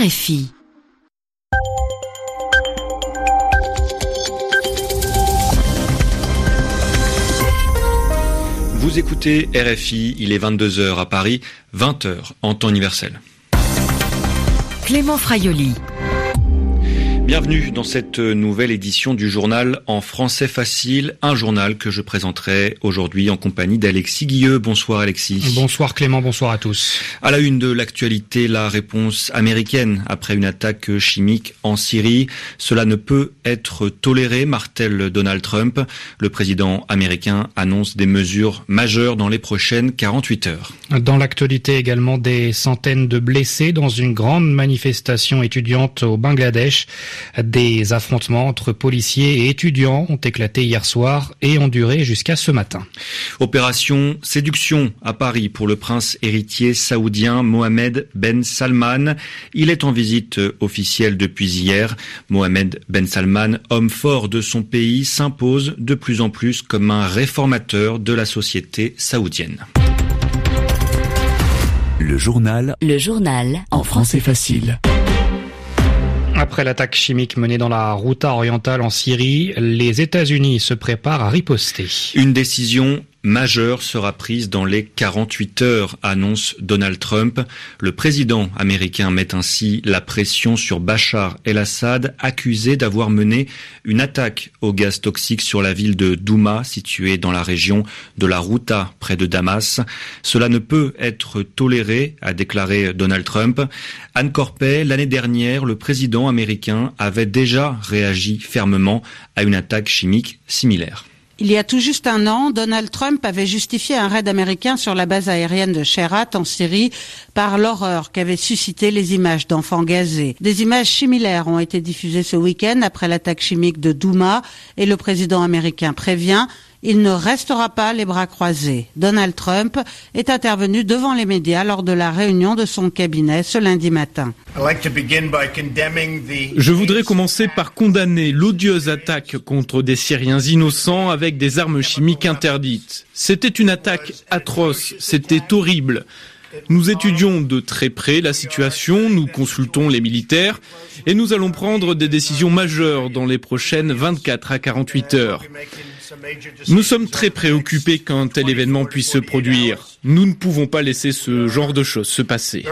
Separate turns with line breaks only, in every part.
RFI.
Vous écoutez RFI, il est 22h à Paris, 20h en temps universel.
Clément Fraioli.
Bienvenue dans cette nouvelle édition du journal en français facile, un journal que je présenterai aujourd'hui en compagnie d'Alexis Guilleux. Bonsoir Alexis.
Bonsoir Clément, bonsoir à tous.
À la une de l'actualité, la réponse américaine après une attaque chimique en Syrie. Cela ne peut être toléré, martèle Donald Trump. Le président américain annonce des mesures majeures dans les prochaines 48 heures.
Dans l'actualité également, des centaines de blessés dans une grande manifestation étudiante au Bangladesh. Des affrontements entre policiers et étudiants ont éclaté hier soir et ont duré jusqu'à ce matin.
Opération séduction à Paris pour le prince héritier saoudien Mohamed Ben Salman. Il est en visite officielle depuis hier. Mohamed Ben Salman, homme fort de son pays, s'impose de plus en plus comme un réformateur de la société saoudienne.
Le journal.
Le journal.
En français facile.
Après l'attaque chimique menée dans la Routa orientale en Syrie, les États-Unis se préparent à riposter.
Une décision majeure sera prise dans les 48 heures, annonce Donald Trump. Le président américain met ainsi la pression sur Bachar el-Assad, accusé d'avoir mené une attaque au gaz toxique sur la ville de Douma, située dans la région de la Routa, près de Damas. Cela ne peut être toléré, a déclaré Donald Trump. Anne Corpet, l'année dernière, le président américain avait déjà réagi fermement à une attaque chimique similaire.
Il y a tout juste un an, Donald Trump avait justifié un raid américain sur la base aérienne de Sherat en Syrie par l'horreur qu'avaient suscité les images d'enfants gazés. Des images similaires ont été diffusées ce week-end après l'attaque chimique de Douma et le président américain prévient il ne restera pas les bras croisés. Donald Trump est intervenu devant les médias lors de la réunion de son cabinet ce lundi matin.
Je voudrais commencer par condamner l'odieuse attaque contre des Syriens innocents avec des armes chimiques interdites. C'était une attaque atroce, c'était horrible. Nous étudions de très près la situation, nous consultons les militaires et nous allons prendre des décisions majeures dans les prochaines 24 à 48 heures. Nous sommes très préoccupés qu'un tel événement puisse se produire. Nous ne pouvons pas laisser ce genre de choses se passer.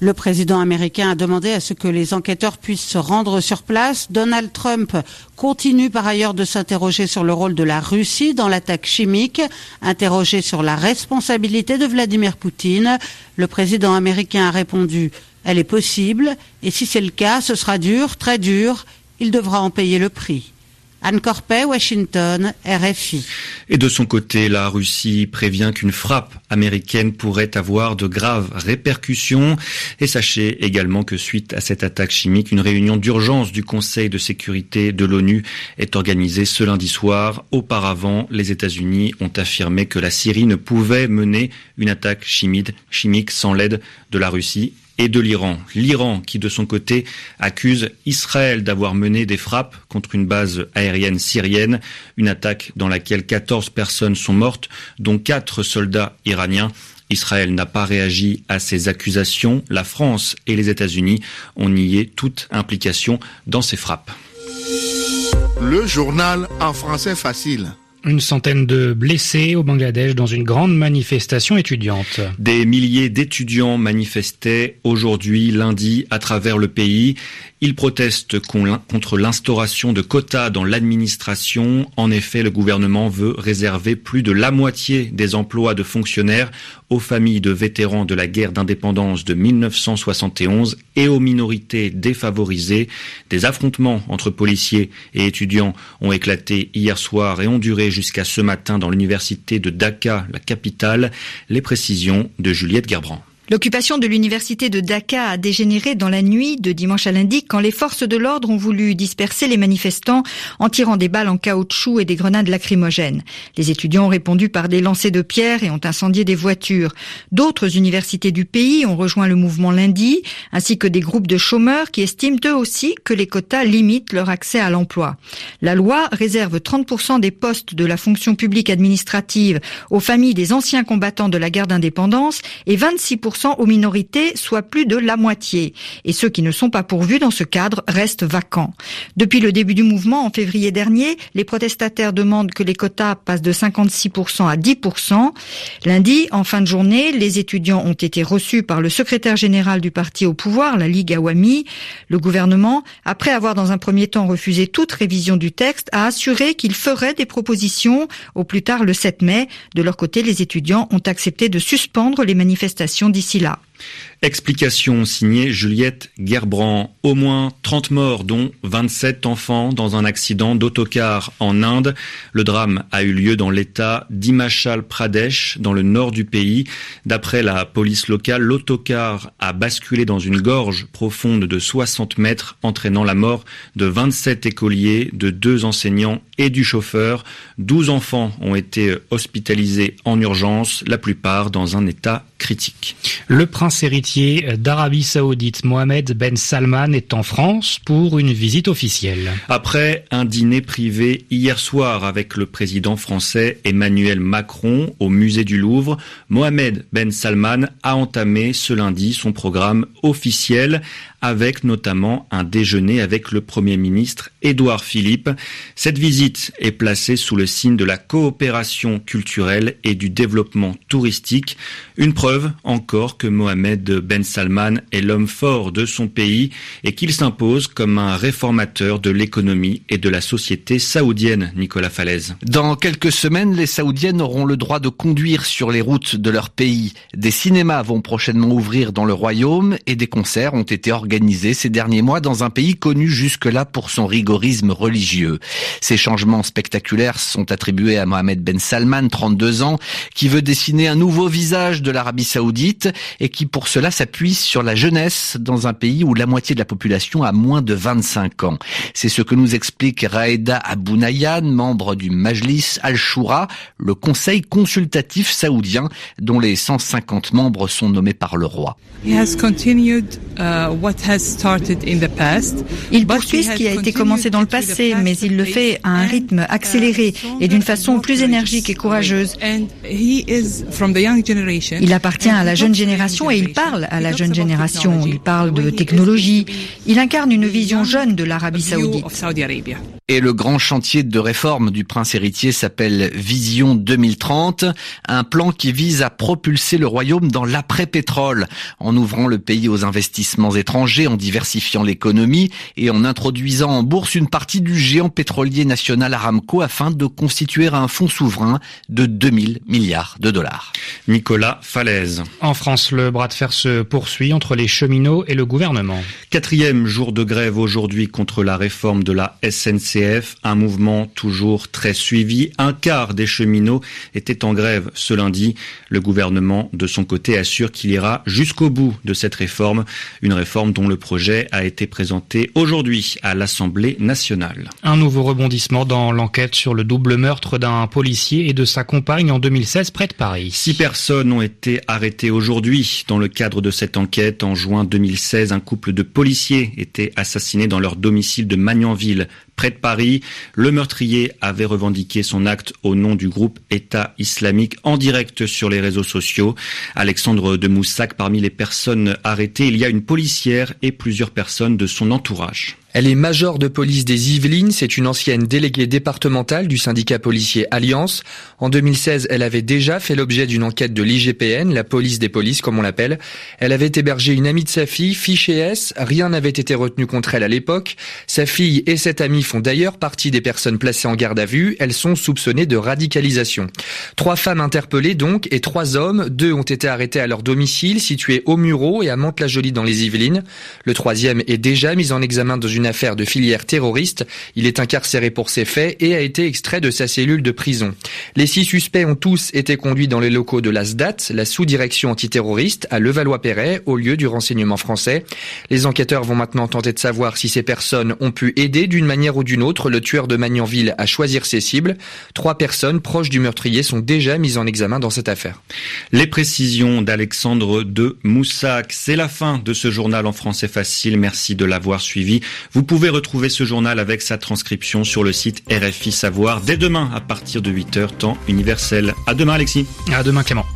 Le président américain a demandé à ce que les enquêteurs puissent se rendre sur place. Donald Trump continue par ailleurs de s'interroger sur le rôle de la Russie dans l'attaque chimique, interrogé sur la responsabilité de Vladimir Poutine. Le président américain a répondu elle est possible, et si c'est le cas, ce sera dur, très dur, il devra en payer le prix. Anne Corpet, Washington, RFI.
Et de son côté, la Russie prévient qu'une frappe américaine pourrait avoir de graves répercussions. Et sachez également que suite à cette attaque chimique, une réunion d'urgence du Conseil de sécurité de l'ONU est organisée ce lundi soir. Auparavant, les États-Unis ont affirmé que la Syrie ne pouvait mener une attaque chimique sans l'aide de la Russie et de l'Iran. L'Iran qui de son côté accuse Israël d'avoir mené des frappes contre une base aérienne syrienne, une attaque dans laquelle 14 personnes sont mortes, dont 4 soldats iraniens. Israël n'a pas réagi à ces accusations. La France et les États-Unis ont nié toute implication dans ces frappes.
Le journal en français facile.
Une centaine de blessés au Bangladesh dans une grande manifestation étudiante.
Des milliers d'étudiants manifestaient aujourd'hui, lundi, à travers le pays. Ils protestent contre l'instauration de quotas dans l'administration. En effet, le gouvernement veut réserver plus de la moitié des emplois de fonctionnaires aux familles de vétérans de la guerre d'indépendance de 1971 et aux minorités défavorisées. Des affrontements entre policiers et étudiants ont éclaté hier soir et ont duré jusqu'à ce matin dans l'université de Dhaka, la capitale. Les précisions de Juliette Gerbrand.
L'occupation de l'université de Dhaka a dégénéré dans la nuit de dimanche à lundi quand les forces de l'ordre ont voulu disperser les manifestants en tirant des balles en caoutchouc et des grenades lacrymogènes. Les étudiants ont répondu par des lancers de pierres et ont incendié des voitures. D'autres universités du pays ont rejoint le mouvement lundi, ainsi que des groupes de chômeurs qui estiment eux aussi que les quotas limitent leur accès à l'emploi. La loi réserve 30% des postes de la fonction publique administrative aux familles des anciens combattants de la guerre d'indépendance et 26% aux minorités, soit plus de la moitié. Et ceux qui ne sont pas pourvus dans ce cadre restent vacants. Depuis le début du mouvement, en février dernier, les protestataires demandent que les quotas passent de 56% à 10%. Lundi, en fin de journée, les étudiants ont été reçus par le secrétaire général du parti au pouvoir, la Ligue Awami. Le gouvernement, après avoir dans un premier temps refusé toute révision du texte, a assuré qu'il ferait des propositions au plus tard le 7 mai. De leur côté, les étudiants ont accepté de suspendre les manifestations d'ici là.
Explication signée Juliette Gerbrand. Au moins 30 morts, dont 27 enfants dans un accident d'autocar en Inde. Le drame a eu lieu dans l'état d'Himachal Pradesh, dans le nord du pays. D'après la police locale, l'autocar a basculé dans une gorge profonde de 60 mètres, entraînant la mort de 27 écoliers, de deux enseignants et du chauffeur. 12 enfants ont été hospitalisés en urgence, la plupart dans un état critique.
Héritier d'Arabie Saoudite, Mohamed Ben Salman, est en France pour une visite officielle.
Après un dîner privé hier soir avec le président français Emmanuel Macron au musée du Louvre, Mohamed Ben Salman a entamé ce lundi son programme officiel avec notamment un déjeuner avec le Premier ministre Édouard Philippe. Cette visite est placée sous le signe de la coopération culturelle et du développement touristique, une preuve encore que Mohamed Ben Salman est l'homme fort de son pays et qu'il s'impose comme un réformateur de l'économie et de la société saoudienne, Nicolas Falaise.
Dans quelques semaines, les Saoudiennes auront le droit de conduire sur les routes de leur pays. Des cinémas vont prochainement ouvrir dans le royaume et des concerts ont été organisés organisé ces derniers mois dans un pays connu jusque-là pour son rigorisme religieux. Ces changements spectaculaires sont attribués à Mohamed Ben Salman, 32 ans, qui veut dessiner un nouveau visage de l'Arabie saoudite et qui pour cela s'appuie sur la jeunesse dans un pays où la moitié de la population a moins de 25 ans. C'est ce que nous explique Raeda Abounayan, membre du Majlis Al-Shura, le conseil consultatif saoudien dont les 150 membres sont nommés par le roi.
Il poursuit ce qui a été commencé dans le passé, mais il le fait à un rythme accéléré et d'une façon plus énergique et courageuse. Il appartient à la jeune génération et il parle à la jeune génération. Il parle de technologie. Il incarne une vision jeune de l'Arabie saoudite.
Et le grand chantier de réforme du prince héritier s'appelle Vision 2030, un plan qui vise à propulser le royaume dans l'après-pétrole, en ouvrant le pays aux investissements étrangers, en diversifiant l'économie et en introduisant en bourse une partie du géant pétrolier national Aramco afin de constituer un fonds souverain de 2000 milliards de dollars.
Nicolas Falaise.
En France, le bras de fer se poursuit entre les cheminots et le gouvernement.
Quatrième jour de grève aujourd'hui contre la réforme de la SNCF un mouvement toujours très suivi. Un quart des cheminots étaient en grève ce lundi. Le gouvernement, de son côté, assure qu'il ira jusqu'au bout de cette réforme, une réforme dont le projet a été présenté aujourd'hui à l'Assemblée nationale.
Un nouveau rebondissement dans l'enquête sur le double meurtre d'un policier et de sa compagne en 2016 près de Paris.
Six personnes ont été arrêtées aujourd'hui dans le cadre de cette enquête. En juin 2016, un couple de policiers était assassiné dans leur domicile de Magnanville près de Paris. Le meurtrier avait revendiqué son acte au nom du groupe État islamique en direct sur les réseaux sociaux. Alexandre de Moussac, parmi les personnes arrêtées, il y a une policière et plusieurs personnes de son entourage.
Elle est major de police des Yvelines, c'est une ancienne déléguée départementale du syndicat policier Alliance. En 2016, elle avait déjà fait l'objet d'une enquête de l'IGPN, la police des polices comme on l'appelle. Elle avait hébergé une amie de sa fille, fichée S, rien n'avait été retenu contre elle à l'époque. Sa fille et cette amie familles font d'ailleurs partie des personnes placées en garde à vue. Elles sont soupçonnées de radicalisation. Trois femmes interpellées donc et trois hommes. Deux ont été arrêtés à leur domicile situé au Muro et à Mantes-la-Jolie dans les Yvelines. Le troisième est déjà mis en examen dans une affaire de filière terroriste. Il est incarcéré pour ces faits et a été extrait de sa cellule de prison. Les six suspects ont tous été conduits dans les locaux de la SDAT, la sous-direction antiterroriste, à Levallois-Perret, au lieu du renseignement français. Les enquêteurs vont maintenant tenter de savoir si ces personnes ont pu aider d'une manière ou d'une autre le tueur de Magnanville à choisir ses cibles. Trois personnes proches du meurtrier sont déjà mises en examen dans cette affaire.
Les précisions d'Alexandre de Moussac. C'est la fin de ce journal en français facile. Merci de l'avoir suivi. Vous pouvez retrouver ce journal avec sa transcription sur le site RFI Savoir dès demain à partir de 8h temps universel. À demain Alexis.
À demain Clément.